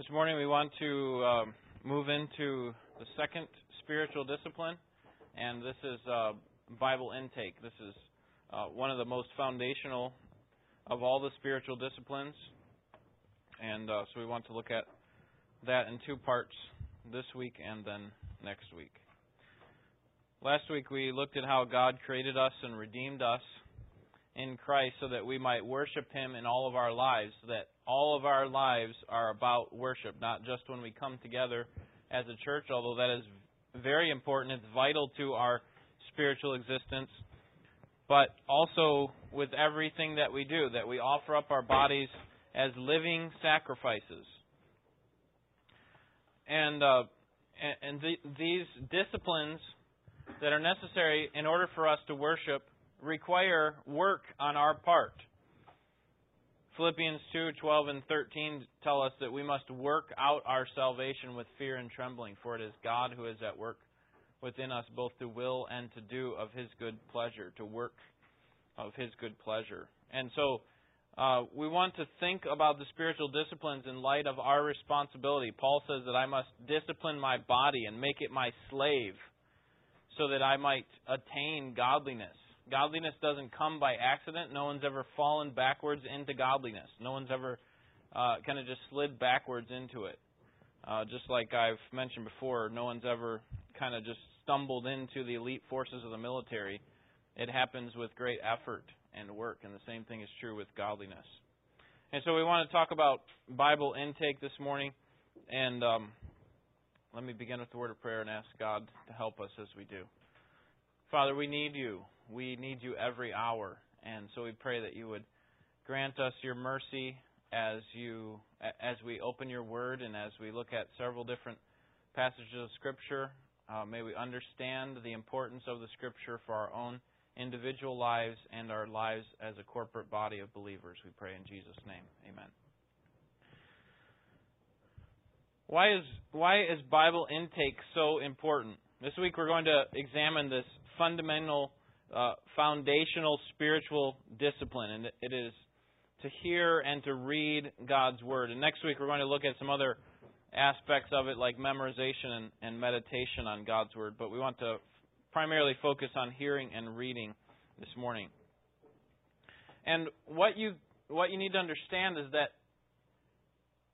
This morning we want to um, move into the second spiritual discipline, and this is uh, Bible intake. This is uh, one of the most foundational of all the spiritual disciplines, and uh, so we want to look at that in two parts this week and then next week. Last week we looked at how God created us and redeemed us in Christ so that we might worship Him in all of our lives, so that all of our lives are about worship, not just when we come together as a church, although that is very important. It's vital to our spiritual existence. But also with everything that we do, that we offer up our bodies as living sacrifices. And, uh, and the, these disciplines that are necessary in order for us to worship require work on our part. Philippians 2 12 and 13 tell us that we must work out our salvation with fear and trembling, for it is God who is at work within us both to will and to do of His good pleasure, to work of His good pleasure. And so uh, we want to think about the spiritual disciplines in light of our responsibility. Paul says that I must discipline my body and make it my slave so that I might attain godliness. Godliness doesn't come by accident. No one's ever fallen backwards into godliness. No one's ever uh, kind of just slid backwards into it. Uh, just like I've mentioned before, no one's ever kind of just stumbled into the elite forces of the military. It happens with great effort and work, and the same thing is true with godliness. And so we want to talk about Bible intake this morning, and um, let me begin with the word of prayer and ask God to help us as we do. Father, we need you we need you every hour. And so we pray that you would grant us your mercy as you as we open your word and as we look at several different passages of scripture. Uh, may we understand the importance of the scripture for our own individual lives and our lives as a corporate body of believers. We pray in Jesus' name. Amen. Why is why is Bible intake so important? This week we're going to examine this fundamental uh, foundational spiritual discipline, and it is to hear and to read God's Word. And next week we're going to look at some other aspects of it, like memorization and, and meditation on God's Word. But we want to primarily focus on hearing and reading this morning. And what you what you need to understand is that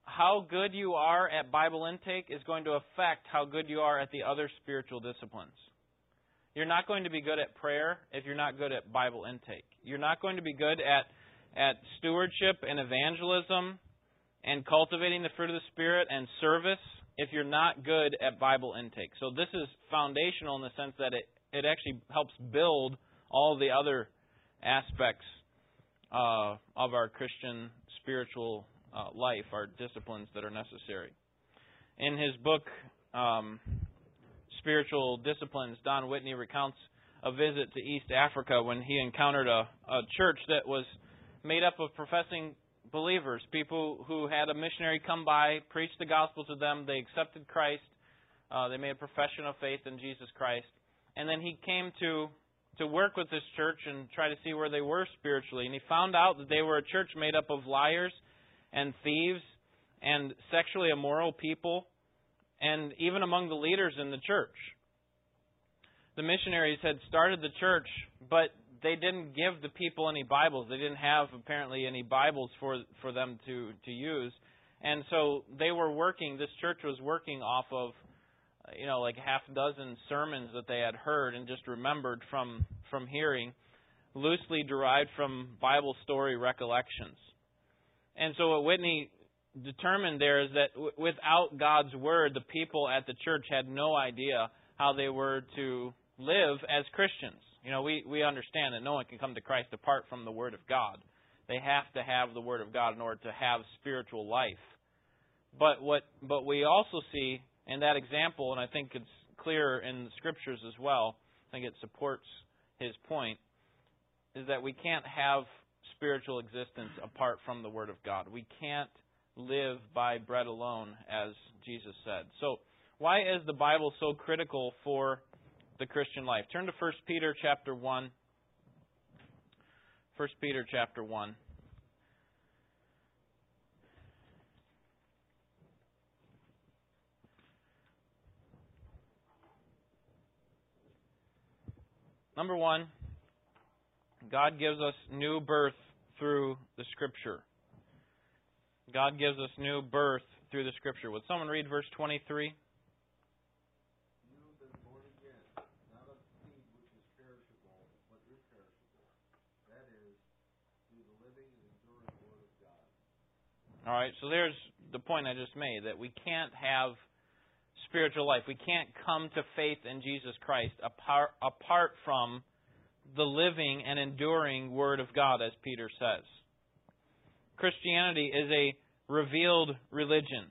how good you are at Bible intake is going to affect how good you are at the other spiritual disciplines. You're not going to be good at prayer if you're not good at Bible intake. You're not going to be good at at stewardship and evangelism and cultivating the fruit of the spirit and service if you're not good at Bible intake. So this is foundational in the sense that it it actually helps build all the other aspects uh, of our Christian spiritual uh, life, are disciplines that are necessary. In his book, um, spiritual disciplines, Don Whitney recounts a visit to East Africa when he encountered a, a church that was made up of professing believers, people who had a missionary come by, preach the gospel to them, they accepted Christ, uh, they made a profession of faith in Jesus Christ, and then he came to to work with this church and try to see where they were spiritually, and he found out that they were a church made up of liars and thieves and sexually immoral people and even among the leaders in the church. The missionaries had started the church, but they didn't give the people any Bibles. They didn't have apparently any Bibles for for them to to use. And so they were working this church was working off of you know like half a dozen sermons that they had heard and just remembered from from hearing loosely derived from Bible story recollections. And so what Whitney determined there is that w- without God's word, the people at the church had no idea how they were to live as Christians. You know, we, we understand that no one can come to Christ apart from the word of God. They have to have the word of God in order to have spiritual life. But what but we also see in that example, and I think it's clear in the scriptures as well, I think it supports his point, is that we can't have spiritual existence apart from the Word of God. We can't live by bread alone, as Jesus said. So, why is the Bible so critical for the Christian life? Turn to 1 Peter chapter 1. 1 Peter chapter 1. Number one, God gives us new birth through the Scripture. God gives us new birth through the Scripture. Would someone read verse 23? All right, so there's the point I just made that we can't have spiritual life. We can't come to faith in Jesus Christ apart, apart from the living and enduring Word of God, as Peter says. Christianity is a revealed religion.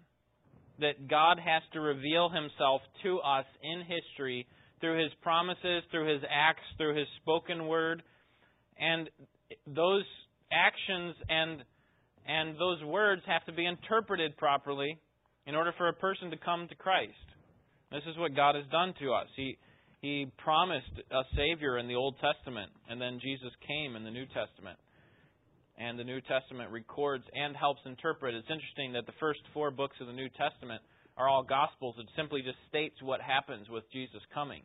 That God has to reveal Himself to us in history through His promises, through His acts, through His spoken Word. And those actions and and those words have to be interpreted properly in order for a person to come to Christ. This is what God has done to us. He he promised a Savior in the Old Testament, and then Jesus came in the New Testament. And the New Testament records and helps interpret. It's interesting that the first four books of the New Testament are all Gospels. It simply just states what happens with Jesus coming.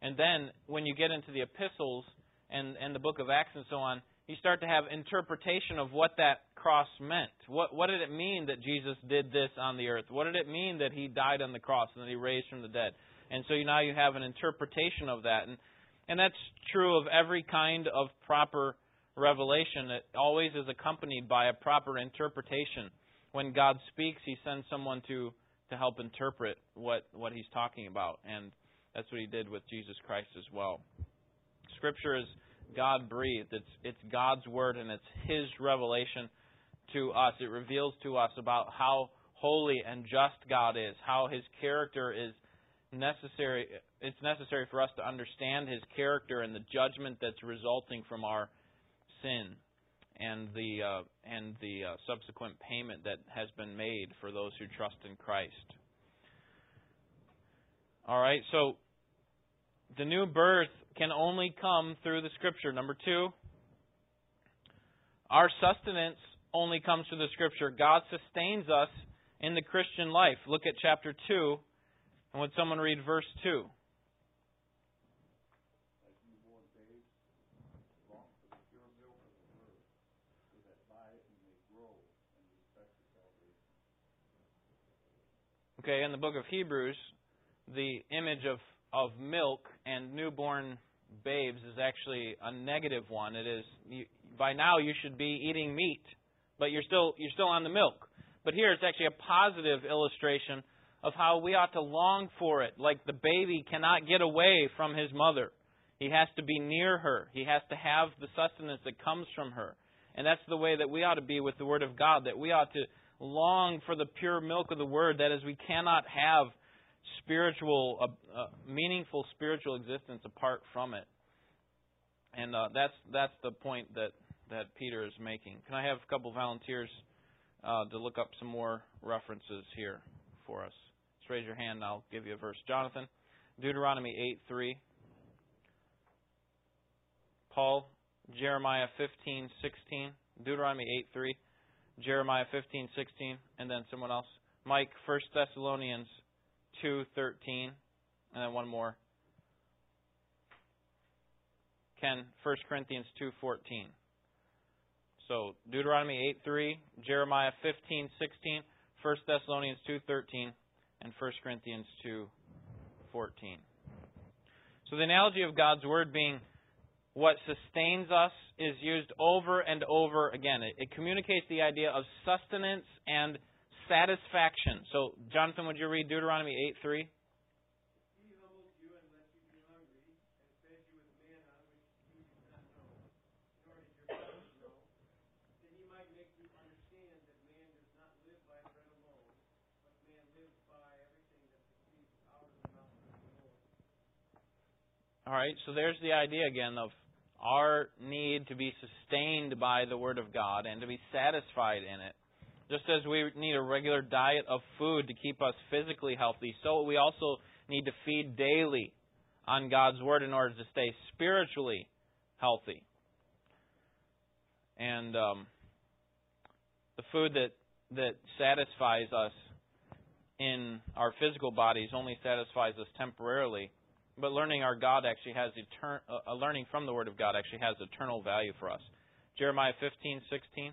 And then when you get into the epistles and, and the book of Acts and so on, you start to have interpretation of what that cross meant. What, what did it mean that Jesus did this on the earth? What did it mean that he died on the cross and that he raised from the dead? And so now you have an interpretation of that. And, and that's true of every kind of proper revelation. It always is accompanied by a proper interpretation. When God speaks, He sends someone to, to help interpret what, what He's talking about. And that's what He did with Jesus Christ as well. Scripture is God breathed. It's, it's God's Word and it's His revelation to us. It reveals to us about how holy and just God is, how His character is necessary it's necessary for us to understand his character and the judgment that's resulting from our sin and the uh, and the uh, subsequent payment that has been made for those who trust in Christ. All right, so the new birth can only come through the scripture. Number 2, our sustenance only comes through the scripture. God sustains us in the Christian life. Look at chapter 2 and would someone read verse 2? Okay, in the book of Hebrews, the image of, of milk and newborn babes is actually a negative one. It is you, by now you should be eating meat, but you're still you're still on the milk. But here it's actually a positive illustration of how we ought to long for it, like the baby cannot get away from his mother. He has to be near her. He has to have the sustenance that comes from her. And that's the way that we ought to be with the Word of God, that we ought to long for the pure milk of the Word. That is, we cannot have spiritual, uh, uh, meaningful spiritual existence apart from it. And uh, that's that's the point that that Peter is making. Can I have a couple volunteers uh, to look up some more references here for us? Just raise your hand and I'll give you a verse. Jonathan, Deuteronomy 8 3. Paul, Jeremiah 15 16. Deuteronomy 8 3. Jeremiah 15 16. And then someone else. Mike, 1 Thessalonians 2 13. And then one more. Ken, 1 Corinthians 2 14. So Deuteronomy 8 3, Jeremiah 15 16, 1 Thessalonians 2 13, and 1 Corinthians 2:14. So the analogy of God's word being what sustains us is used over and over again. It, it communicates the idea of sustenance and satisfaction. So, Jonathan, would you read Deuteronomy 8 All right, so there's the idea again of our need to be sustained by the Word of God and to be satisfied in it. Just as we need a regular diet of food to keep us physically healthy, so we also need to feed daily on God's Word in order to stay spiritually healthy. And um, the food that, that satisfies us in our physical bodies only satisfies us temporarily but learning our God actually has etern- uh, learning from the Word of God actually has eternal value for us. Jeremiah 15, 16.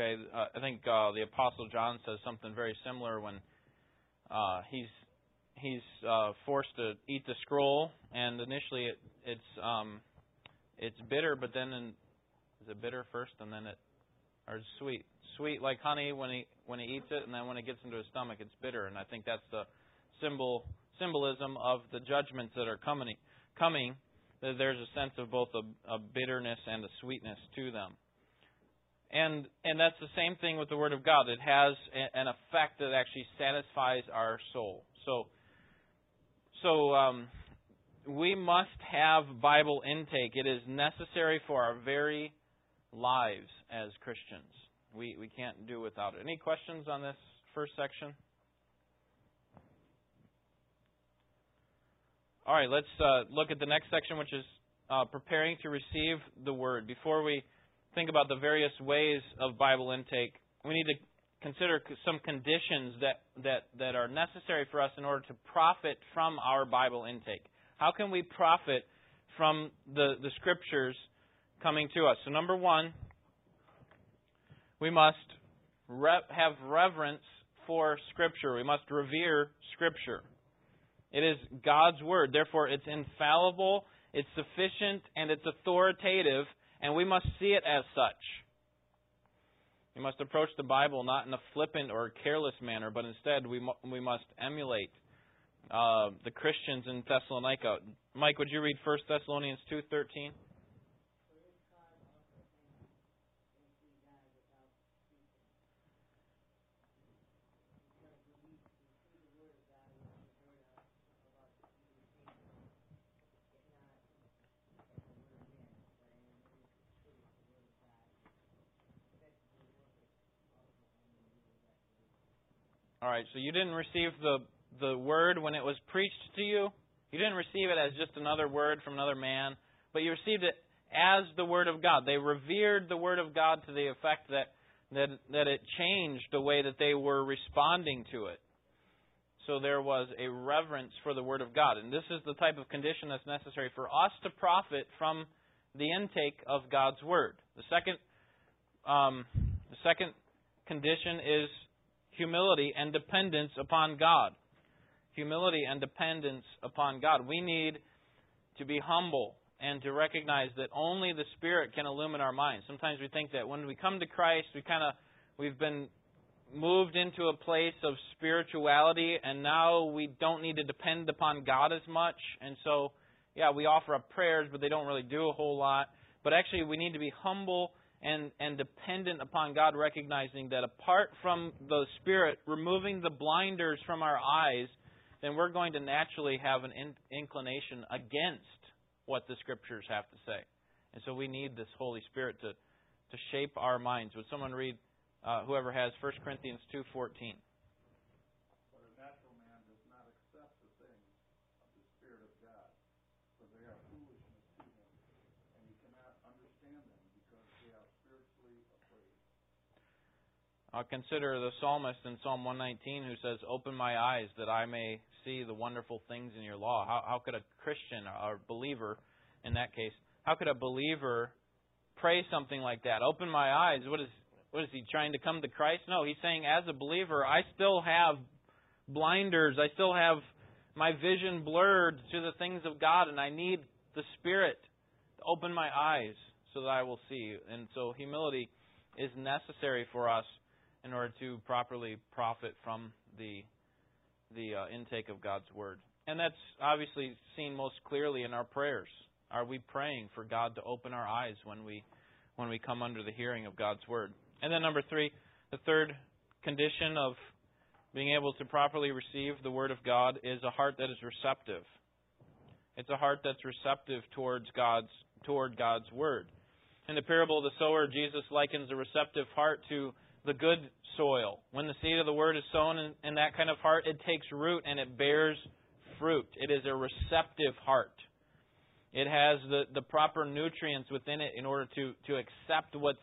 Okay, uh, I think uh, the Apostle John says something very similar when uh, he's he's uh, forced to eat the scroll, and initially it, it's um, it's bitter, but then in, is it bitter first, and then it or sweet, sweet like honey when he when he eats it, and then when it gets into his stomach, it's bitter, and I think that's the symbol symbolism of the judgments that are coming. Coming, that there's a sense of both a, a bitterness and a sweetness to them. And and that's the same thing with the Word of God. It has an effect that actually satisfies our soul. So so um, we must have Bible intake. It is necessary for our very lives as Christians. We we can't do without it. Any questions on this first section? All right, let's uh, look at the next section, which is uh, preparing to receive the Word. Before we think about the various ways of Bible intake, we need to consider some conditions that, that, that are necessary for us in order to profit from our Bible intake. How can we profit from the, the Scriptures coming to us? So, number one, we must have reverence for Scripture. We must revere Scripture. It is God's Word. Therefore, it's infallible, it's sufficient, and it's authoritative and we must see it as such. We must approach the Bible not in a flippant or careless manner, but instead we, we must emulate uh, the Christians in Thessalonica. Mike, would you read 1 Thessalonians 2.13? All right, so you didn't receive the the word when it was preached to you. You didn't receive it as just another word from another man, but you received it as the word of God. They revered the word of God to the effect that that that it changed the way that they were responding to it. So there was a reverence for the word of God, and this is the type of condition that's necessary for us to profit from the intake of God's word. The second um, the second condition is humility and dependence upon God. Humility and dependence upon God. We need to be humble and to recognize that only the Spirit can illumine our minds. Sometimes we think that when we come to Christ, we kind of we've been moved into a place of spirituality and now we don't need to depend upon God as much. And so, yeah, we offer up prayers, but they don't really do a whole lot. But actually, we need to be humble and, and dependent upon God, recognizing that apart from the Spirit removing the blinders from our eyes, then we're going to naturally have an in, inclination against what the Scriptures have to say. And so we need this Holy Spirit to, to shape our minds. Would someone read, uh, whoever has 1 Corinthians 2.14? Consider the psalmist in Psalm 119 who says, Open my eyes that I may see the wonderful things in your law. How, how could a Christian or believer, in that case, how could a believer pray something like that? Open my eyes. What is, what is he trying to come to Christ? No, he's saying, as a believer, I still have blinders. I still have my vision blurred to the things of God, and I need the Spirit to open my eyes so that I will see. And so humility is necessary for us in order to properly profit from the the uh, intake of God's word. And that's obviously seen most clearly in our prayers. Are we praying for God to open our eyes when we when we come under the hearing of God's word? And then number 3, the third condition of being able to properly receive the word of God is a heart that is receptive. It's a heart that's receptive towards God's toward God's word. In the parable of the sower, Jesus likens a receptive heart to the good soil. When the seed of the word is sown in, in that kind of heart, it takes root and it bears fruit. It is a receptive heart. It has the, the proper nutrients within it in order to, to accept what's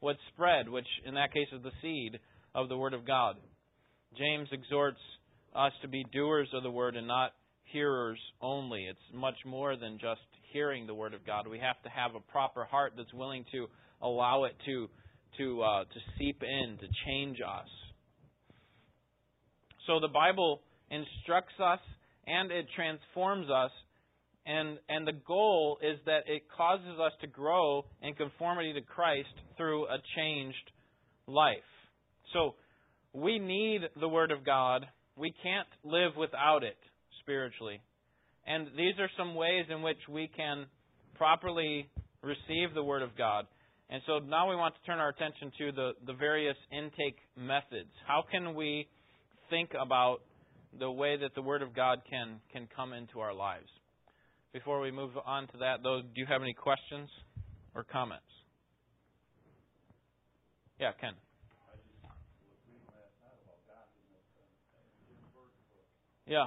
what's spread, which in that case is the seed of the Word of God. James exhorts us to be doers of the Word and not hearers only. It's much more than just hearing the Word of God. We have to have a proper heart that's willing to allow it to to uh, to seep in, to change us. So the Bible instructs us and it transforms us and and the goal is that it causes us to grow in conformity to Christ through a changed life. So we need the word of God. We can't live without it spiritually. And these are some ways in which we can properly receive the word of God. And so now we want to turn our attention to the, the various intake methods. How can we think about the way that the Word of God can, can come into our lives? Before we move on to that, though, do you have any questions or comments? Yeah, Ken. Yeah.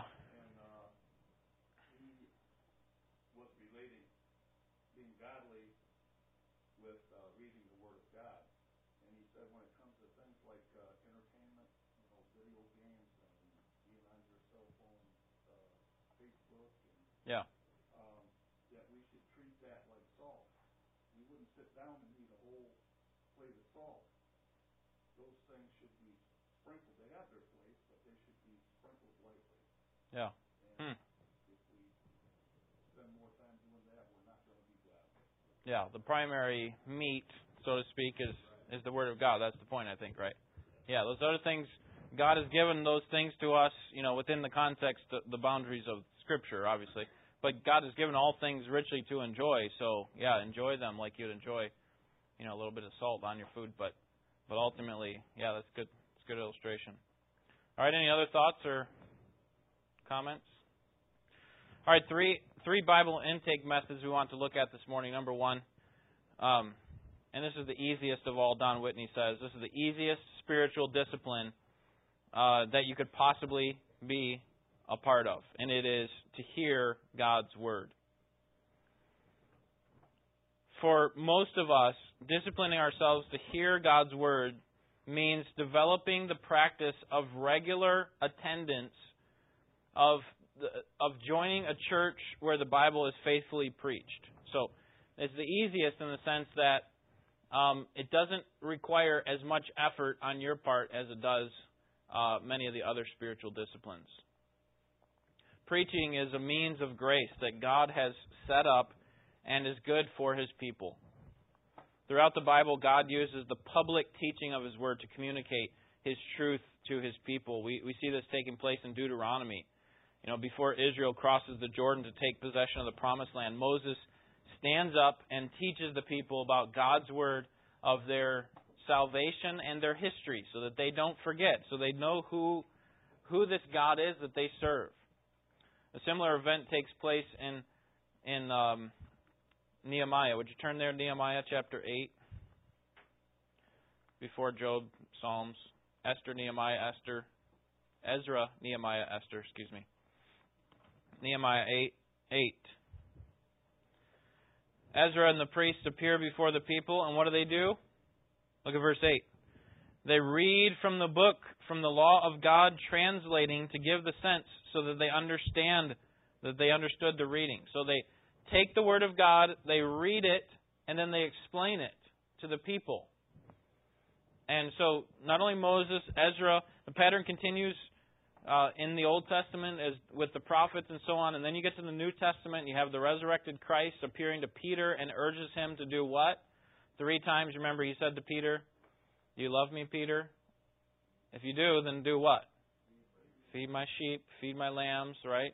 Yeah. Um, that we should treat that like salt. We wouldn't sit down and eat a whole plate of salt. Those things should be sprinkled. They have their place, but they should be sprinkled lightly. Yeah. And hmm. if we spend more time doing that, we're not going to be godly. Yeah, the primary meat, so to speak, is is the Word of God. That's the point, I think, right? Yeah, those other things, God has given those things to us, you know, within the context, the boundaries of Scripture, obviously. But God has given all things richly to enjoy. So yeah, enjoy them like you'd enjoy, you know, a little bit of salt on your food. But but ultimately, yeah, that's good. It's good illustration. All right, any other thoughts or comments? All right, three three Bible intake methods we want to look at this morning. Number one, um, and this is the easiest of all. Don Whitney says this is the easiest spiritual discipline uh, that you could possibly be a part of, and it is to hear God's Word. For most of us, disciplining ourselves to hear God's Word means developing the practice of regular attendance, of, the, of joining a church where the Bible is faithfully preached. So it's the easiest in the sense that um, it doesn't require as much effort on your part as it does uh, many of the other spiritual disciplines. Preaching is a means of grace that God has set up and is good for his people. Throughout the Bible, God uses the public teaching of his word to communicate his truth to his people. We, we see this taking place in Deuteronomy. You know, before Israel crosses the Jordan to take possession of the promised land, Moses stands up and teaches the people about God's word of their salvation and their history so that they don't forget, so they know who who this God is that they serve. A similar event takes place in in um, Nehemiah. Would you turn there, Nehemiah chapter eight? Before Job, Psalms, Esther, Nehemiah, Esther, Ezra, Nehemiah, Esther. Excuse me. Nehemiah eight eight. Ezra and the priests appear before the people, and what do they do? Look at verse 8. They read from the book, from the law of God, translating to give the sense so that they understand that they understood the reading. So they take the Word of God, they read it, and then they explain it to the people. And so not only Moses, Ezra, the pattern continues uh, in the Old Testament as with the prophets and so on, and then you get to the New Testament, and you have the resurrected Christ appearing to Peter and urges him to do what? Three times, remember, he said to Peter, Do you love me, Peter? If you do, then do what? Feed my sheep, feed my lambs, right?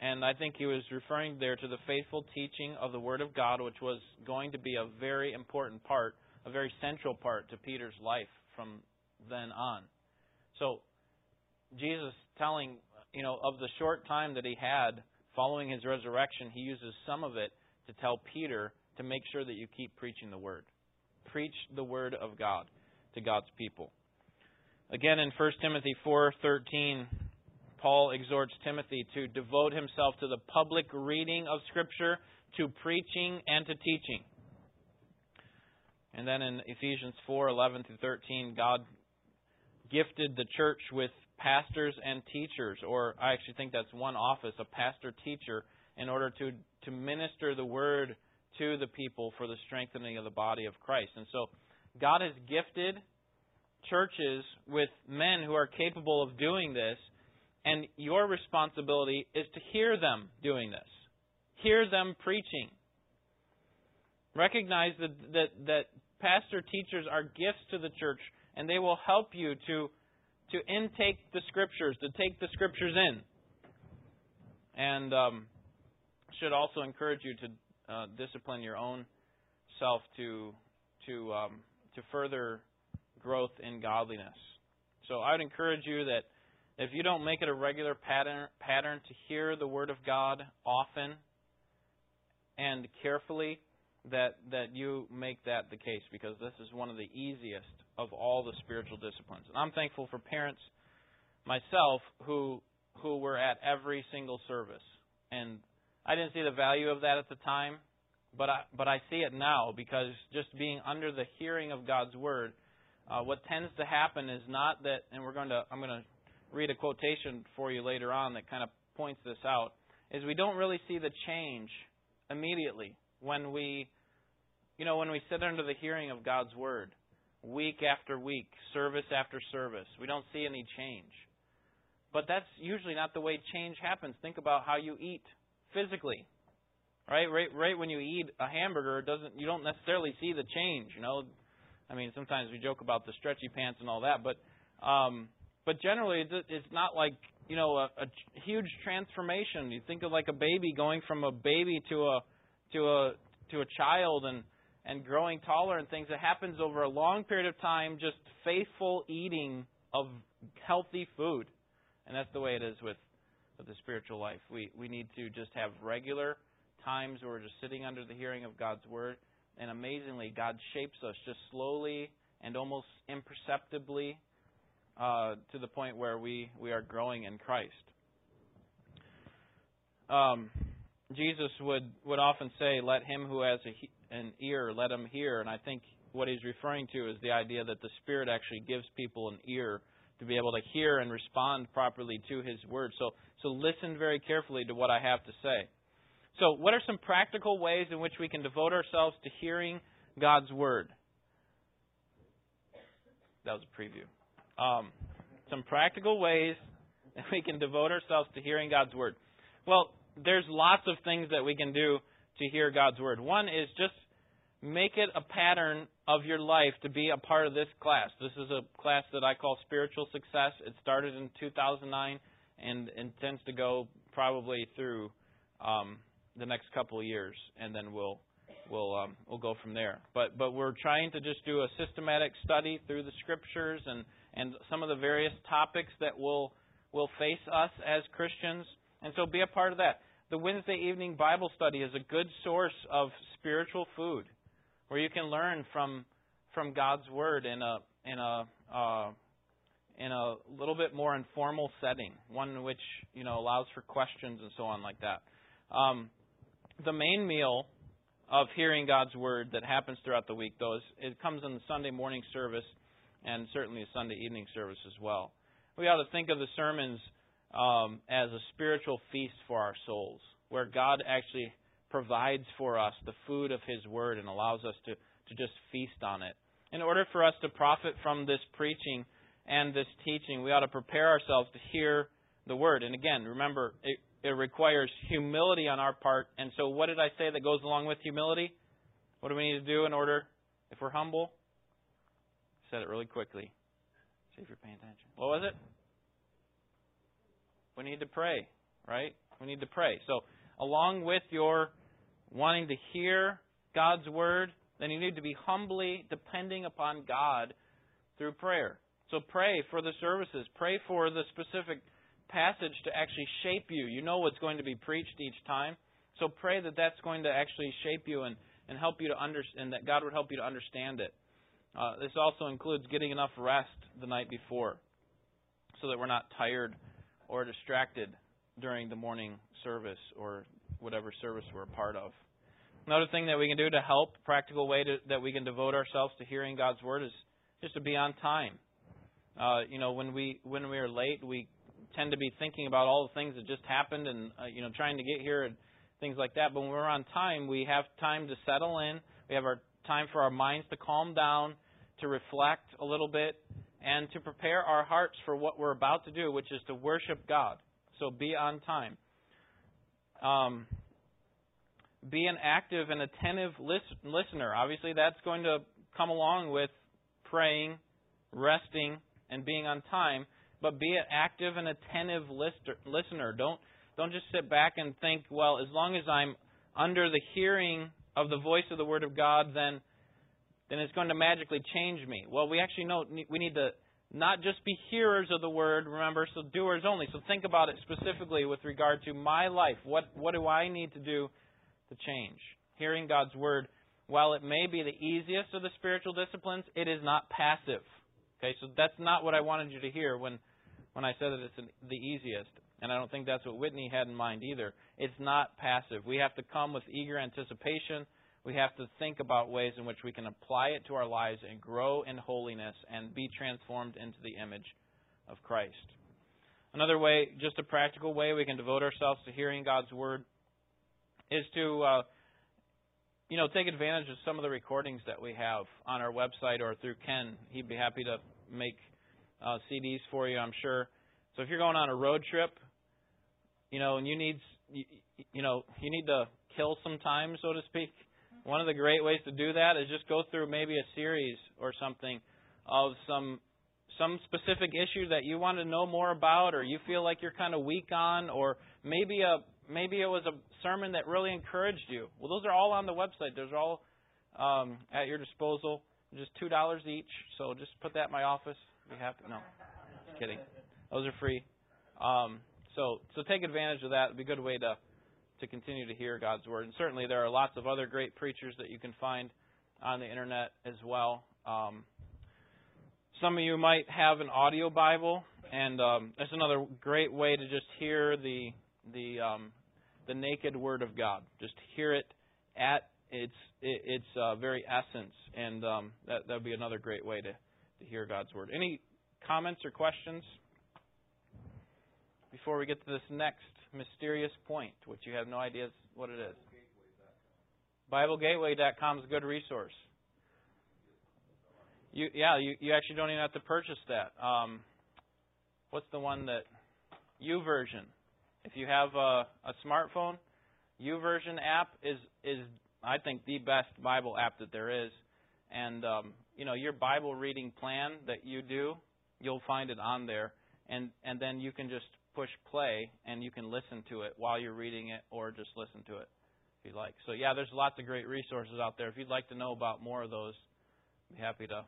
And I think he was referring there to the faithful teaching of the Word of God, which was going to be a very important part, a very central part to Peter's life from then on. So, Jesus telling, you know, of the short time that he had following his resurrection, he uses some of it to tell Peter to make sure that you keep preaching the Word. Preach the Word of God to God's people. Again, in 1 Timothy 4:13, Paul exhorts Timothy to devote himself to the public reading of Scripture, to preaching, and to teaching. And then in Ephesians 4 11 through 13, God gifted the church with pastors and teachers, or I actually think that's one office, a pastor teacher, in order to, to minister the word to the people for the strengthening of the body of Christ. And so God has gifted churches with men who are capable of doing this, and your responsibility is to hear them doing this. Hear them preaching. Recognize that, that, that pastor teachers are gifts to the church, and they will help you to, to intake the scriptures, to take the scriptures in. And um, should also encourage you to uh, discipline your own self to to um, to further growth in godliness. So I would encourage you that if you don't make it a regular pattern pattern to hear the word of God often and carefully, that that you make that the case because this is one of the easiest of all the spiritual disciplines. And I'm thankful for parents myself who who were at every single service. And I didn't see the value of that at the time, but I but I see it now because just being under the hearing of God's word, uh, what tends to happen is not that and we're going to I'm going to read a quotation for you later on that kind of points this out is we don't really see the change immediately when we, you know, when we sit under the hearing of God's Word, week after week, service after service, we don't see any change. But that's usually not the way change happens. Think about how you eat physically. Right? Right right when you eat a hamburger, doesn't you don't necessarily see the change, you know. I mean, sometimes we joke about the stretchy pants and all that, but um but generally it's not like you know a, a huge transformation. You think of like a baby going from a baby to a to a to a child and and growing taller and things. It happens over a long period of time, just faithful eating of healthy food, and that's the way it is with with the spiritual life. We we need to just have regular times where we're just sitting under the hearing of God's word, and amazingly, God shapes us just slowly and almost imperceptibly uh, to the point where we we are growing in Christ. Um, Jesus would, would often say, Let him who has a, an ear, let him hear. And I think what he's referring to is the idea that the Spirit actually gives people an ear to be able to hear and respond properly to his word. So, so listen very carefully to what I have to say. So, what are some practical ways in which we can devote ourselves to hearing God's word? That was a preview. Um, some practical ways that we can devote ourselves to hearing God's word. Well, there's lots of things that we can do to hear God's word. One is just make it a pattern of your life to be a part of this class. This is a class that I call Spiritual Success. It started in 2009 and intends to go probably through um, the next couple of years, and then we'll we'll um, we'll go from there. But but we're trying to just do a systematic study through the scriptures and and some of the various topics that will will face us as Christians and so be a part of that. The Wednesday evening Bible study is a good source of spiritual food where you can learn from from God's word in a in a uh, in a little bit more informal setting, one which you know allows for questions and so on like that. Um, the main meal of hearing God's word that happens throughout the week, though, is it comes in the Sunday morning service and certainly a Sunday evening service as well. We ought to think of the sermons um, as a spiritual feast for our souls, where God actually provides for us the food of His Word and allows us to, to just feast on it. In order for us to profit from this preaching and this teaching, we ought to prepare ourselves to hear the Word. And again, remember, it, it requires humility on our part. And so, what did I say that goes along with humility? What do we need to do in order, if we're humble? I said it really quickly. See if you're paying attention. What was it? We need to pray, right? We need to pray. So, along with your wanting to hear God's word, then you need to be humbly depending upon God through prayer. So, pray for the services, pray for the specific passage to actually shape you. You know what's going to be preached each time. So, pray that that's going to actually shape you and, and help you to understand, that God would help you to understand it. Uh, this also includes getting enough rest the night before so that we're not tired or distracted during the morning service or whatever service we're a part of. Another thing that we can do to help, practical way to, that we can devote ourselves to hearing God's word is just to be on time. Uh, you know, when we when we are late, we tend to be thinking about all the things that just happened and uh, you know trying to get here and things like that. But when we're on time, we have time to settle in. We have our time for our minds to calm down, to reflect a little bit, and to prepare our hearts for what we're about to do, which is to worship God. So be on time. Um, be an active and attentive listener. Obviously, that's going to come along with praying, resting, and being on time. But be an active and attentive listener. Don't don't just sit back and think, well, as long as I'm under the hearing of the voice of the Word of God, then then it's going to magically change me. Well, we actually know we need to not just be hearers of the word, remember, so doers only. So think about it specifically with regard to my life. What what do I need to do to change? Hearing God's word, while it may be the easiest of the spiritual disciplines, it is not passive. Okay, so that's not what I wanted you to hear when when I said that it's the easiest. And I don't think that's what Whitney had in mind either. It's not passive. We have to come with eager anticipation we have to think about ways in which we can apply it to our lives and grow in holiness and be transformed into the image of Christ. Another way, just a practical way we can devote ourselves to hearing God's word is to uh, you know take advantage of some of the recordings that we have on our website or through Ken. He'd be happy to make uh, CDs for you, I'm sure. So if you're going on a road trip, you know, and you need you, you know you need to kill some time, so to speak one of the great ways to do that is just go through maybe a series or something of some some specific issue that you want to know more about or you feel like you're kind of weak on or maybe a maybe it was a sermon that really encouraged you. Well, those are all on the website. Those are all um, at your disposal. Just two dollars each. So just put that in my office. Be happy. No, just kidding. Those are free. Um, so so take advantage of that. It'd be a good way to to continue to hear God's word. And certainly there are lots of other great preachers that you can find on the internet as well. Um, some of you might have an audio Bible, and um, that's another great way to just hear the the um, the naked Word of God. Just hear it at its its uh, very essence, and um, that that would be another great way to to hear God's Word. Any comments or questions before we get to this next mysterious point, which you have no idea what it is. BibleGateway.com is a good resource. You, yeah, you, you actually don't even have to purchase that. Um, what's the one that YouVersion? If you have a, a smartphone, YouVersion app is is I think the best Bible app that there is. And um, you know your Bible reading plan that you do, you'll find it on there, and and then you can just push play and you can listen to it while you're reading it or just listen to it if you'd like. So yeah, there's lots of great resources out there. If you'd like to know about more of those, I'd be happy to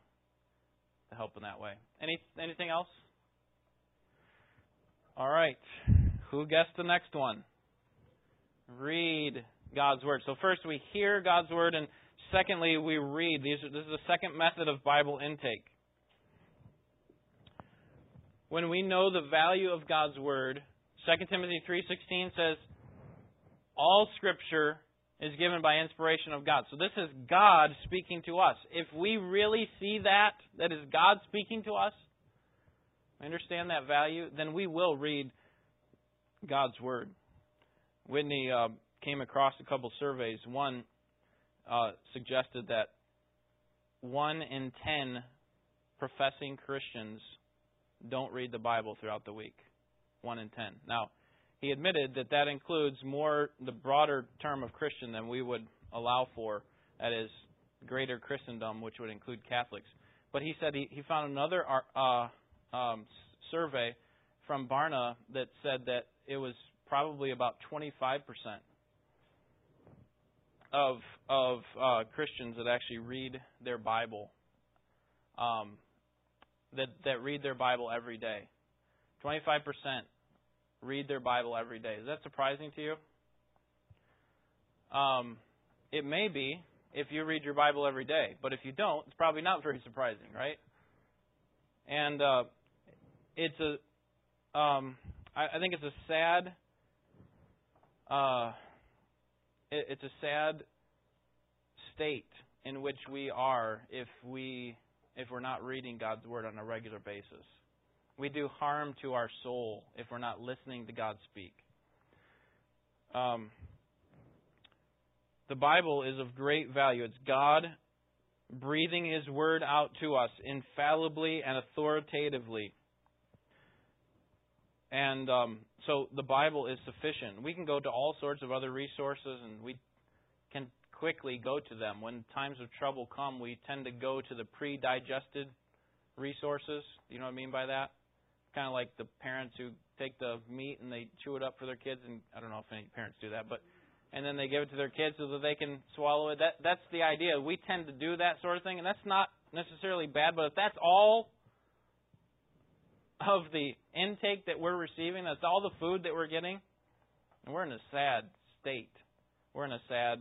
to help in that way. Any anything else? All right. Who guessed the next one? Read God's word. So first we hear God's word and secondly we read. These this is the second method of Bible intake when we know the value of God's word, 2 Timothy 3:16 says all scripture is given by inspiration of God. So this is God speaking to us. If we really see that that is God speaking to us, understand that value, then we will read God's word. Whitney uh, came across a couple surveys. One uh, suggested that one in ten professing Christians don't read the Bible throughout the week. One in ten. Now, he admitted that that includes more the broader term of Christian than we would allow for. That is greater Christendom, which would include Catholics. But he said he, he found another uh, um, survey from Barna that said that it was probably about 25 percent of of uh, Christians that actually read their Bible um, that, that read their Bible every day. 25% read their Bible every day. Is that surprising to you? Um, it may be if you read your Bible every day, but if you don't, it's probably not very surprising, right? And uh, it's a um, I, I think it's a sad. Uh, it's a sad state in which we are if we if we're not reading God's word on a regular basis. We do harm to our soul if we're not listening to God speak. Um, the Bible is of great value. It's God breathing His word out to us infallibly and authoritatively. And um, so the Bible is sufficient. We can go to all sorts of other resources and we can quickly go to them. When times of trouble come, we tend to go to the pre digested resources. You know what I mean by that? Kind of like the parents who take the meat and they chew it up for their kids, and I don't know if any parents do that, but and then they give it to their kids so that they can swallow it. That that's the idea. We tend to do that sort of thing, and that's not necessarily bad. But if that's all of the intake that we're receiving, that's all the food that we're getting, and we're in a sad state. We're in a sad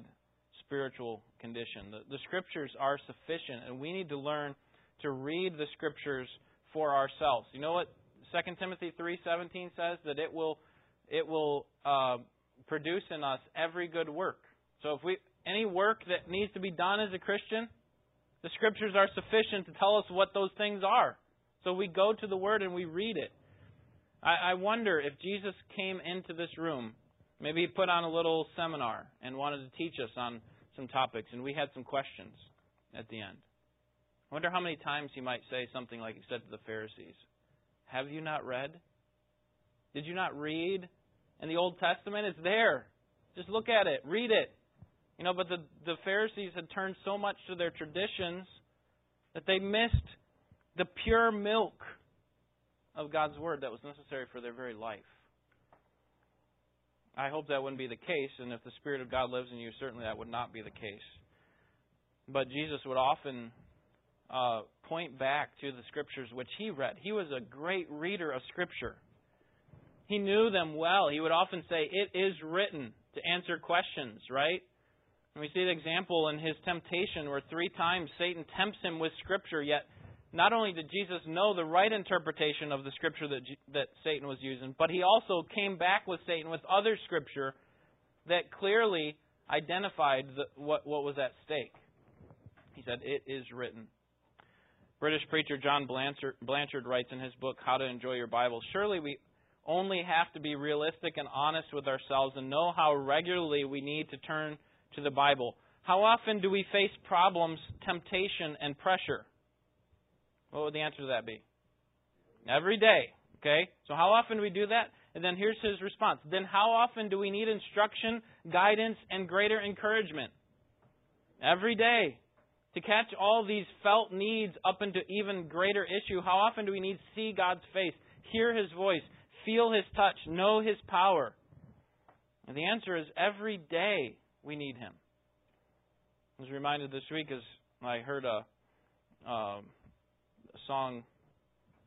spiritual condition. The, the scriptures are sufficient, and we need to learn to read the scriptures for ourselves. You know what 2 Timothy 3:17 says that it will it will uh, produce in us every good work. So if we any work that needs to be done as a Christian, the scriptures are sufficient to tell us what those things are. So we go to the Word and we read it. I, I wonder if Jesus came into this room, maybe he put on a little seminar and wanted to teach us on some topics, and we had some questions at the end. I wonder how many times he might say something like he said to the Pharisees Have you not read? Did you not read in the Old Testament? It's there. Just look at it, read it. You know, but the, the Pharisees had turned so much to their traditions that they missed the pure milk of God's Word that was necessary for their very life. I hope that wouldn't be the case, and if the Spirit of God lives in you, certainly that would not be the case. But Jesus would often uh, point back to the Scriptures which he read. He was a great reader of Scripture. He knew them well. He would often say, It is written to answer questions, right? And we see the example in his temptation where three times Satan tempts him with Scripture, yet not only did Jesus know the right interpretation of the scripture that, that Satan was using, but he also came back with Satan with other scripture that clearly identified the, what, what was at stake. He said, It is written. British preacher John Blanchard, Blanchard writes in his book, How to Enjoy Your Bible Surely we only have to be realistic and honest with ourselves and know how regularly we need to turn to the Bible. How often do we face problems, temptation, and pressure? What would the answer to that be? Every day. Okay? So how often do we do that? And then here's his response. Then how often do we need instruction, guidance, and greater encouragement? Every day. To catch all these felt needs up into even greater issue, how often do we need to see God's face, hear his voice, feel his touch, know his power? And the answer is every day we need him. I was reminded this week as I heard a um, song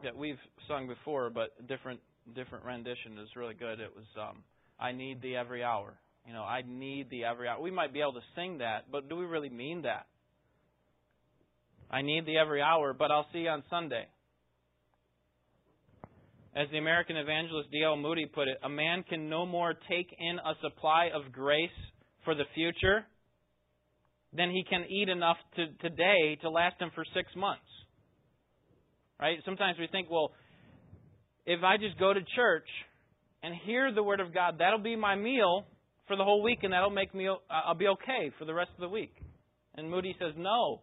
that we've sung before, but different different rendition is really good. It was um, "I Need Thee Every Hour." You know, I need thee every hour. We might be able to sing that, but do we really mean that? I need thee every hour, but I'll see you on Sunday. As the American evangelist D.L. Moody put it, a man can no more take in a supply of grace for the future than he can eat enough to, today to last him for six months. Right? Sometimes we think, well, if I just go to church and hear the Word of God, that'll be my meal for the whole week, and that'll make me, uh, I'll be okay for the rest of the week. And Moody says, no.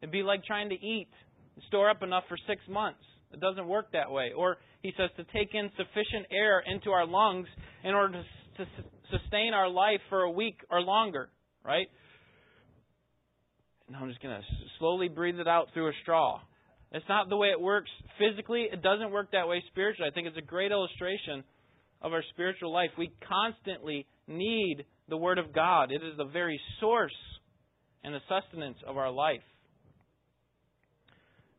It'd be like trying to eat and store up enough for six months. It doesn't work that way. Or he says to take in sufficient air into our lungs in order to, to sustain our life for a week or longer, right? Now I'm just going to slowly breathe it out through a straw. It's not the way it works physically. It doesn't work that way spiritually. I think it's a great illustration of our spiritual life. We constantly need the Word of God. It is the very source and the sustenance of our life.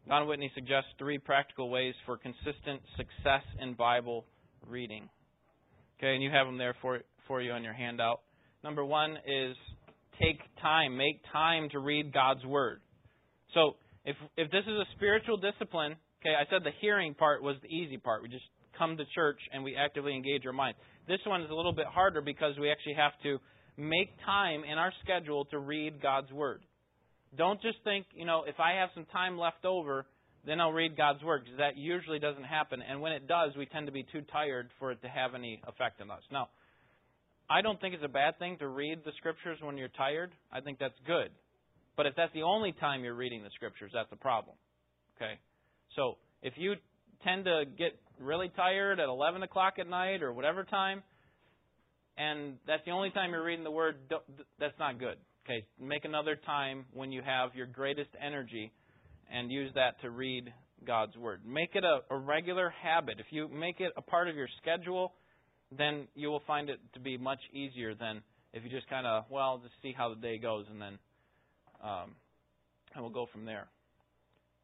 Don Whitney suggests three practical ways for consistent success in Bible reading. Okay, and you have them there for, for you on your handout. Number one is take time, make time to read God's Word. So, if if this is a spiritual discipline, okay, I said the hearing part was the easy part. We just come to church and we actively engage our minds. This one is a little bit harder because we actually have to make time in our schedule to read God's Word. Don't just think, you know, if I have some time left over, then I'll read God's Word, because that usually doesn't happen. And when it does, we tend to be too tired for it to have any effect on us. Now, I don't think it's a bad thing to read the Scriptures when you're tired. I think that's good. But if that's the only time you're reading the Scriptures, that's a problem. Okay? So, if you tend to get really tired at 11 o'clock at night or whatever time, and that's the only time you're reading the Word, that's not good. Okay, make another time when you have your greatest energy and use that to read God's Word. Make it a, a regular habit. If you make it a part of your schedule, then you will find it to be much easier than if you just kind of, well, just see how the day goes and then um, and we'll go from there.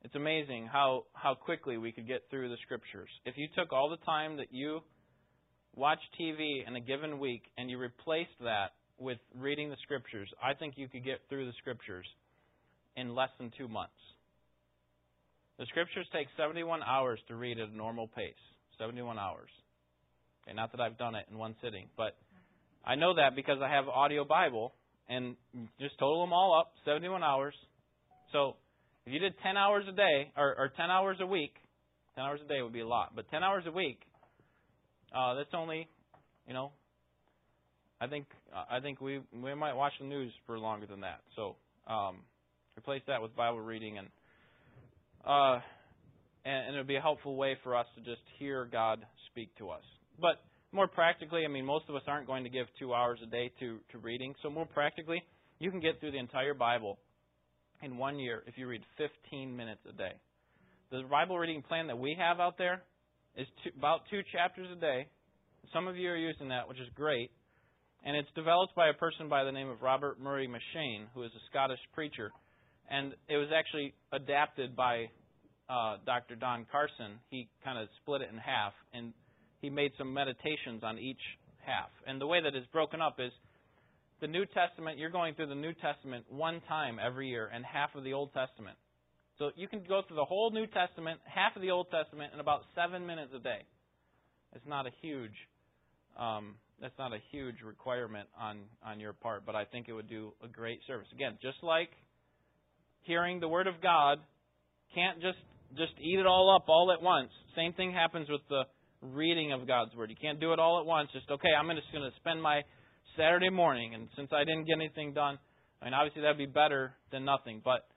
It's amazing how, how quickly we could get through the scriptures. If you took all the time that you watch TV in a given week and you replaced that with reading the scriptures, I think you could get through the scriptures in less than two months. The scriptures take 71 hours to read at a normal pace. 71 hours. Okay, not that I've done it in one sitting, but I know that because I have audio Bible and just total them all up, 71 hours. So if you did 10 hours a day or, or 10 hours a week, 10 hours a day would be a lot, but 10 hours a week, uh, that's only, you know, I think I think we we might watch the news for longer than that. So um, replace that with Bible reading and uh, and, and it would be a helpful way for us to just hear God speak to us. But more practically, I mean, most of us aren't going to give two hours a day to, to reading. So, more practically, you can get through the entire Bible in one year if you read 15 minutes a day. The Bible reading plan that we have out there is two, about two chapters a day. Some of you are using that, which is great. And it's developed by a person by the name of Robert Murray M'Cheyne, who is a Scottish preacher. And it was actually adapted by uh, Dr. Don Carson. He kind of split it in half, and he made some meditations on each half. And the way that it's broken up is the New Testament, you're going through the New Testament one time every year and half of the Old Testament. So you can go through the whole New Testament, half of the Old Testament, in about seven minutes a day. It's not a huge, um, that's not a huge requirement on on your part, but I think it would do a great service. Again, just like hearing the Word of God, can't just just eat it all up all at once. Same thing happens with the reading of God's Word. You can't do it all at once. Just, okay, I'm just going to spend my Saturday morning, and since I didn't get anything done, I mean, obviously that'd be better than nothing. But,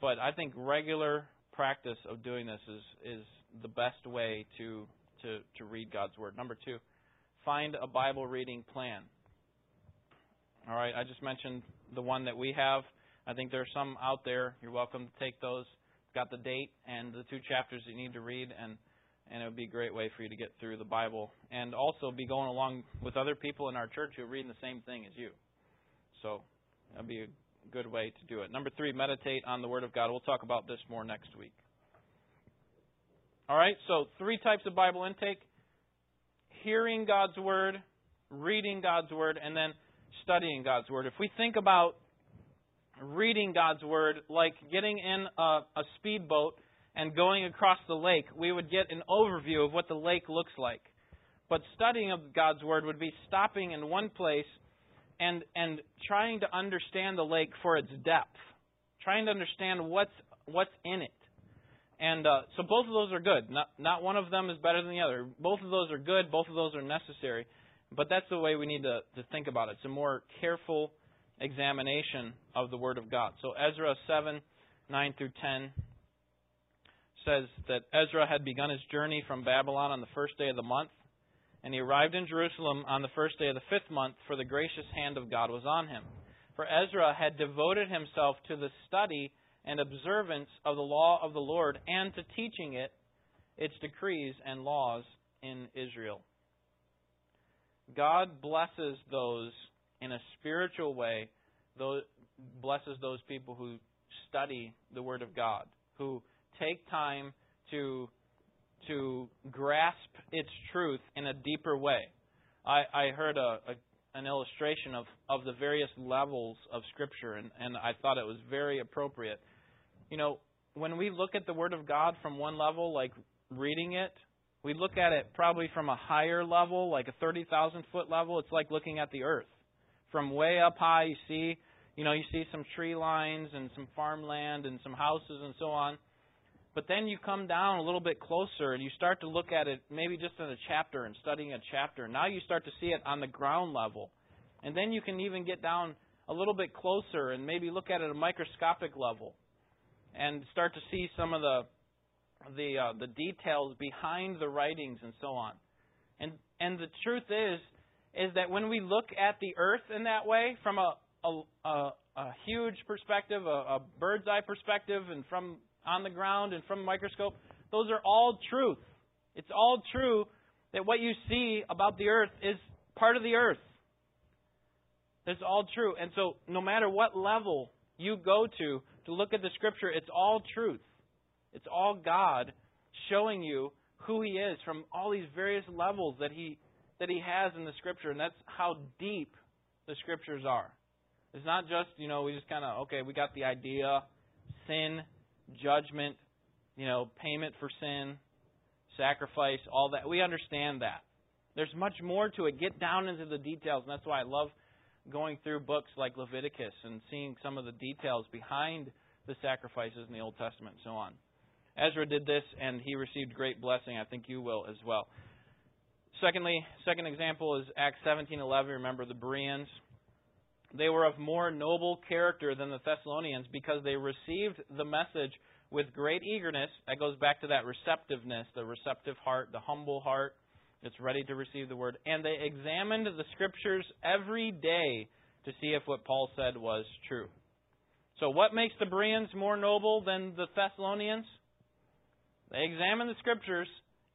but I think regular practice of doing this is is the best way to to to read God's Word. Number two, find a Bible reading plan. All right, I just mentioned the one that we have. I think there are some out there. You're welcome to take those. Got the date and the two chapters you need to read, and and it would be a great way for you to get through the Bible and also be going along with other people in our church who are reading the same thing as you. So that'd be a good way to do it. Number three, meditate on the Word of God. We'll talk about this more next week. All right, so three types of Bible intake hearing God's Word, reading God's Word, and then studying God's Word. If we think about reading God's Word like getting in a, a speedboat and going across the lake, we would get an overview of what the lake looks like. But studying of God's Word would be stopping in one place and, and trying to understand the lake for its depth, trying to understand what's, what's in it. And uh, so both of those are good. Not, not one of them is better than the other. Both of those are good, both of those are necessary. But that's the way we need to, to think about it. It's a more careful examination of the Word of God. So Ezra 7, 9 through 10 says that Ezra had begun his journey from Babylon on the first day of the month, and he arrived in Jerusalem on the first day of the fifth month, for the gracious hand of God was on him. For Ezra had devoted himself to the study and observance of the law of the Lord and to teaching it, its decrees and laws in Israel. God blesses those in a spiritual way, those, blesses those people who study the Word of God, who take time to to grasp its truth in a deeper way. I, I heard a, a an illustration of, of the various levels of Scripture, and, and I thought it was very appropriate. You know, when we look at the Word of God from one level, like reading it, we look at it probably from a higher level, like a 30,000 foot level. It's like looking at the earth. From way up high, you see, you know, you see some tree lines and some farmland and some houses and so on. But then you come down a little bit closer and you start to look at it maybe just in a chapter and studying a chapter. Now you start to see it on the ground level. And then you can even get down a little bit closer and maybe look at it at a microscopic level and start to see some of the the uh, the details behind the writings and so on. And and the truth is is that when we look at the earth in that way from a a, a, a huge perspective, a, a bird's eye perspective, and from on the ground and from a microscope, those are all truth. It's all true that what you see about the earth is part of the earth. It's all true. And so, no matter what level you go to to look at the Scripture, it's all truth. It's all God showing you who He is from all these various levels that He that He has in the Scripture, and that's how deep the Scriptures are. It's not just you know we just kind of okay we got the idea, sin, judgment, you know payment for sin, sacrifice, all that. We understand that. There's much more to it. Get down into the details, and that's why I love going through books like Leviticus and seeing some of the details behind the sacrifices in the Old Testament and so on. Ezra did this and he received great blessing. I think you will as well. Secondly, second example is Acts 17:11. Remember the Bereans? They were of more noble character than the Thessalonians because they received the message with great eagerness. That goes back to that receptiveness, the receptive heart, the humble heart that's ready to receive the word. And they examined the scriptures every day to see if what Paul said was true. So, what makes the Bereans more noble than the Thessalonians? They examined the scriptures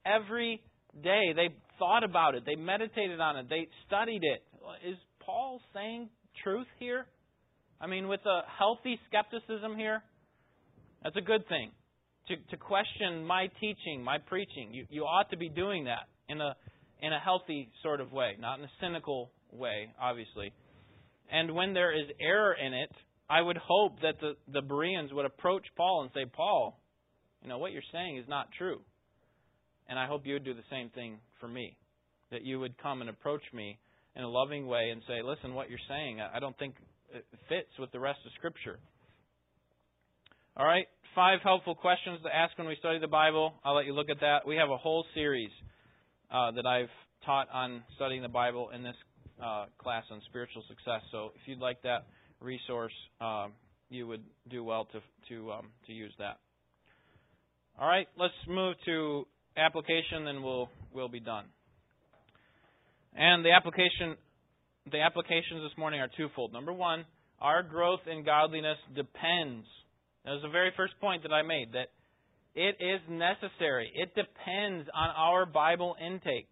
every day. They thought about it. They meditated on it. They studied it. Is Paul saying truth here? I mean, with a healthy skepticism here? That's a good thing. To, to question my teaching, my preaching. You, you ought to be doing that in a in a healthy sort of way, not in a cynical way, obviously. And when there is error in it, I would hope that the, the Bereans would approach Paul and say, Paul, you know, what you're saying is not true. And I hope you would do the same thing for me. That you would come and approach me in a loving way and say, listen, what you're saying, I don't think it fits with the rest of Scripture. All right, five helpful questions to ask when we study the Bible. I'll let you look at that. We have a whole series uh, that I've taught on studying the Bible in this uh, class on spiritual success. So if you'd like that resource, uh, you would do well to to um, to use that. All right, let's move to application, then we'll we'll be done. And the application the applications this morning are twofold. Number one, our growth in godliness depends. That was the very first point that I made that it is necessary. It depends on our Bible intake.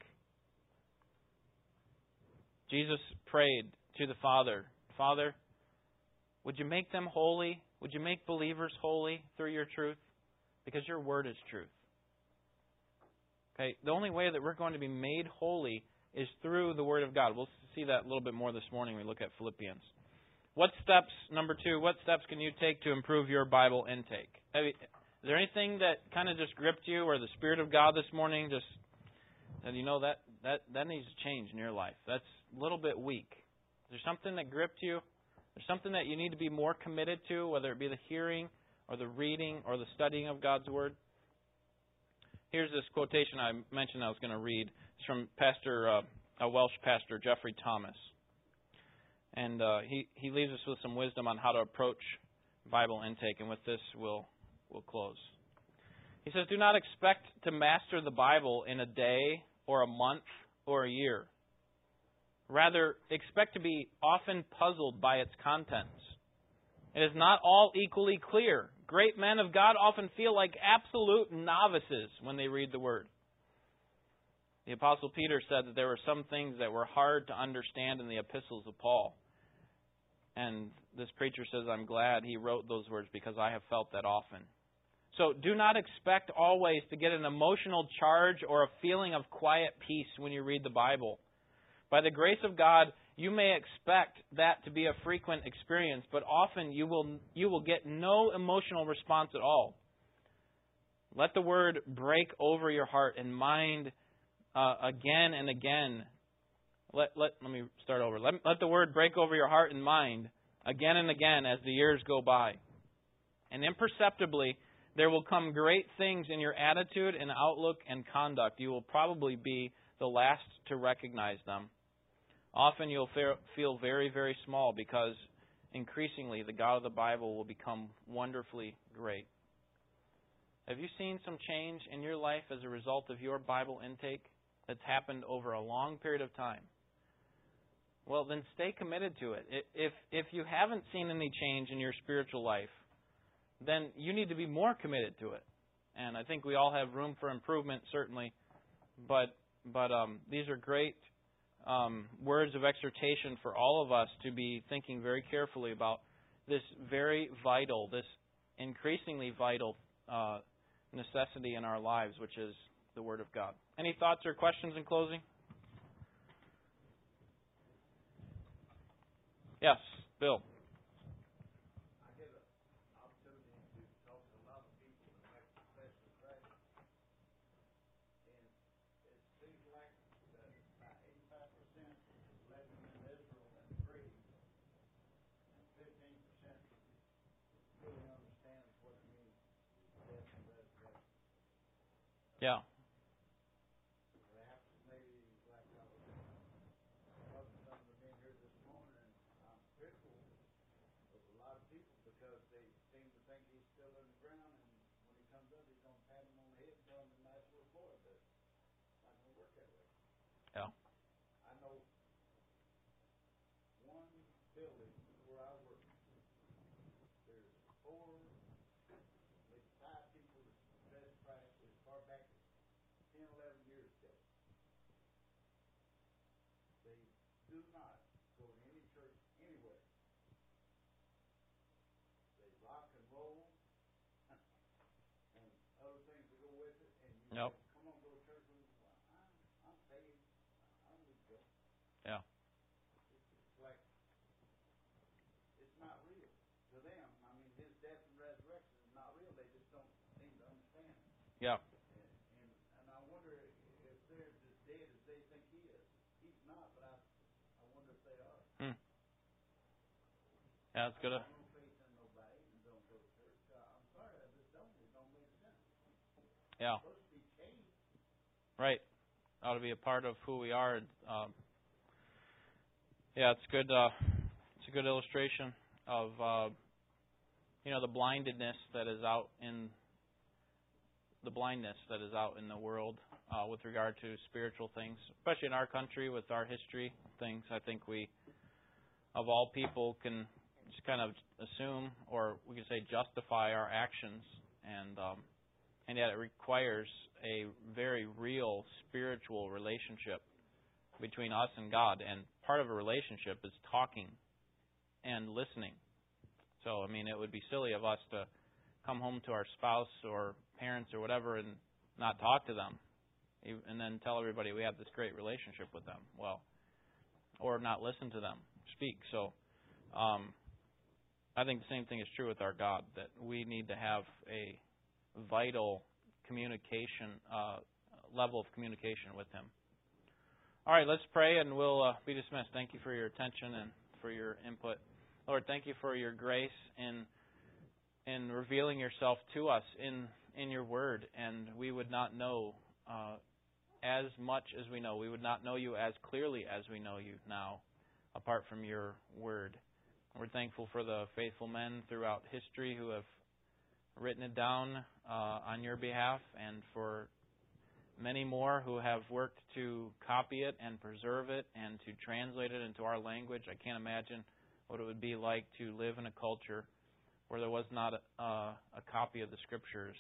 Jesus prayed to the Father Father, would you make them holy? Would you make believers holy through your truth? Because your word is truth. Okay, the only way that we're going to be made holy is through the Word of God. We'll see that a little bit more this morning when we look at Philippians. What steps, number two, what steps can you take to improve your Bible intake? Is there anything that kind of just gripped you, or the Spirit of God this morning just said, you know, that that that needs to change in your life? That's a little bit weak. Is there something that gripped you? There's something that you need to be more committed to, whether it be the hearing or the reading or the studying of God's Word. Here's this quotation I mentioned I was going to read. It's from Pastor, uh, a Welsh pastor, Geoffrey Thomas, and uh, he he leaves us with some wisdom on how to approach Bible intake. And with this, we'll we'll close. He says, Do not expect to master the Bible in a day or a month or a year. Rather, expect to be often puzzled by its contents. It is not all equally clear. Great men of God often feel like absolute novices when they read the Word. The Apostle Peter said that there were some things that were hard to understand in the epistles of Paul. And this preacher says, I'm glad he wrote those words because I have felt that often. So do not expect always to get an emotional charge or a feeling of quiet peace when you read the Bible. By the grace of God, you may expect that to be a frequent experience, but often you will you will get no emotional response at all. Let the word break over your heart and mind uh, again and again. Let, let, let me start over. Let, let the word break over your heart and mind again and again as the years go by. And imperceptibly, there will come great things in your attitude and outlook and conduct. You will probably be the last to recognize them. Often you'll feel very, very small because increasingly the God of the Bible will become wonderfully great. Have you seen some change in your life as a result of your Bible intake that's happened over a long period of time? Well, then stay committed to it. If if you haven't seen any change in your spiritual life, then you need to be more committed to it. And I think we all have room for improvement, certainly. But but um, these are great um, words of exhortation for all of us to be thinking very carefully about this very vital, this increasingly vital uh, necessity in our lives, which is the Word of God. Any thoughts or questions in closing? Yes, Bill. Yeah. Yep. Yeah. It's like it's not real to them. I mean, his death and resurrection is not real. They just don't seem to understand. Yeah. And, and and I wonder if they're as dead as they think he is. He's not, but I I wonder if they are. Hmm. Yeah, it's good. I have no faith in nobody and don't go to church. Uh, I'm sorry, I just don't. It Yeah. It's supposed to. Right. Ought to be a part of who we are. Um, yeah, it's good. Uh, it's a good illustration of uh, you know the blindedness that is out in the blindness that is out in the world uh, with regard to spiritual things, especially in our country with our history things. I think we, of all people, can just kind of assume, or we can say justify our actions, and um, and yet it requires a very real spiritual relationship between us and God. And part of a relationship is talking and listening. So, I mean, it would be silly of us to come home to our spouse or parents or whatever and not talk to them and then tell everybody we have this great relationship with them. Well, or not listen to them speak. So, um, I think the same thing is true with our God that we need to have a vital communication uh, level of communication with Him. All right, let's pray and we'll uh, be dismissed. Thank you for your attention and for your input. Lord, thank you for your grace in in revealing yourself to us in in your word, and we would not know uh, as much as we know. We would not know you as clearly as we know you now, apart from your word. We're thankful for the faithful men throughout history who have written it down uh, on your behalf and for many more who have worked to copy it and preserve it and to translate it into our language. I can't imagine what it would be like to live in a culture where there was not a, uh, a copy of the scriptures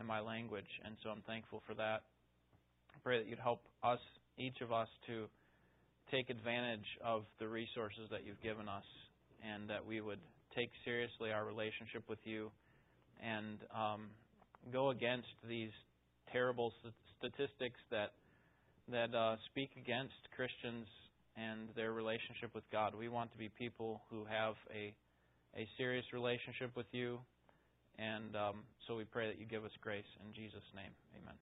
in my language, and so I'm thankful for that. I pray that you'd help us, each of us, to take advantage of the resources that you've given us, and that we would take seriously our relationship with you and um, go against these terrible statistics that that uh, speak against Christians and their relationship with God. We want to be people who have a a serious relationship with you And um, so we pray that you give us grace in Jesus' name. Amen.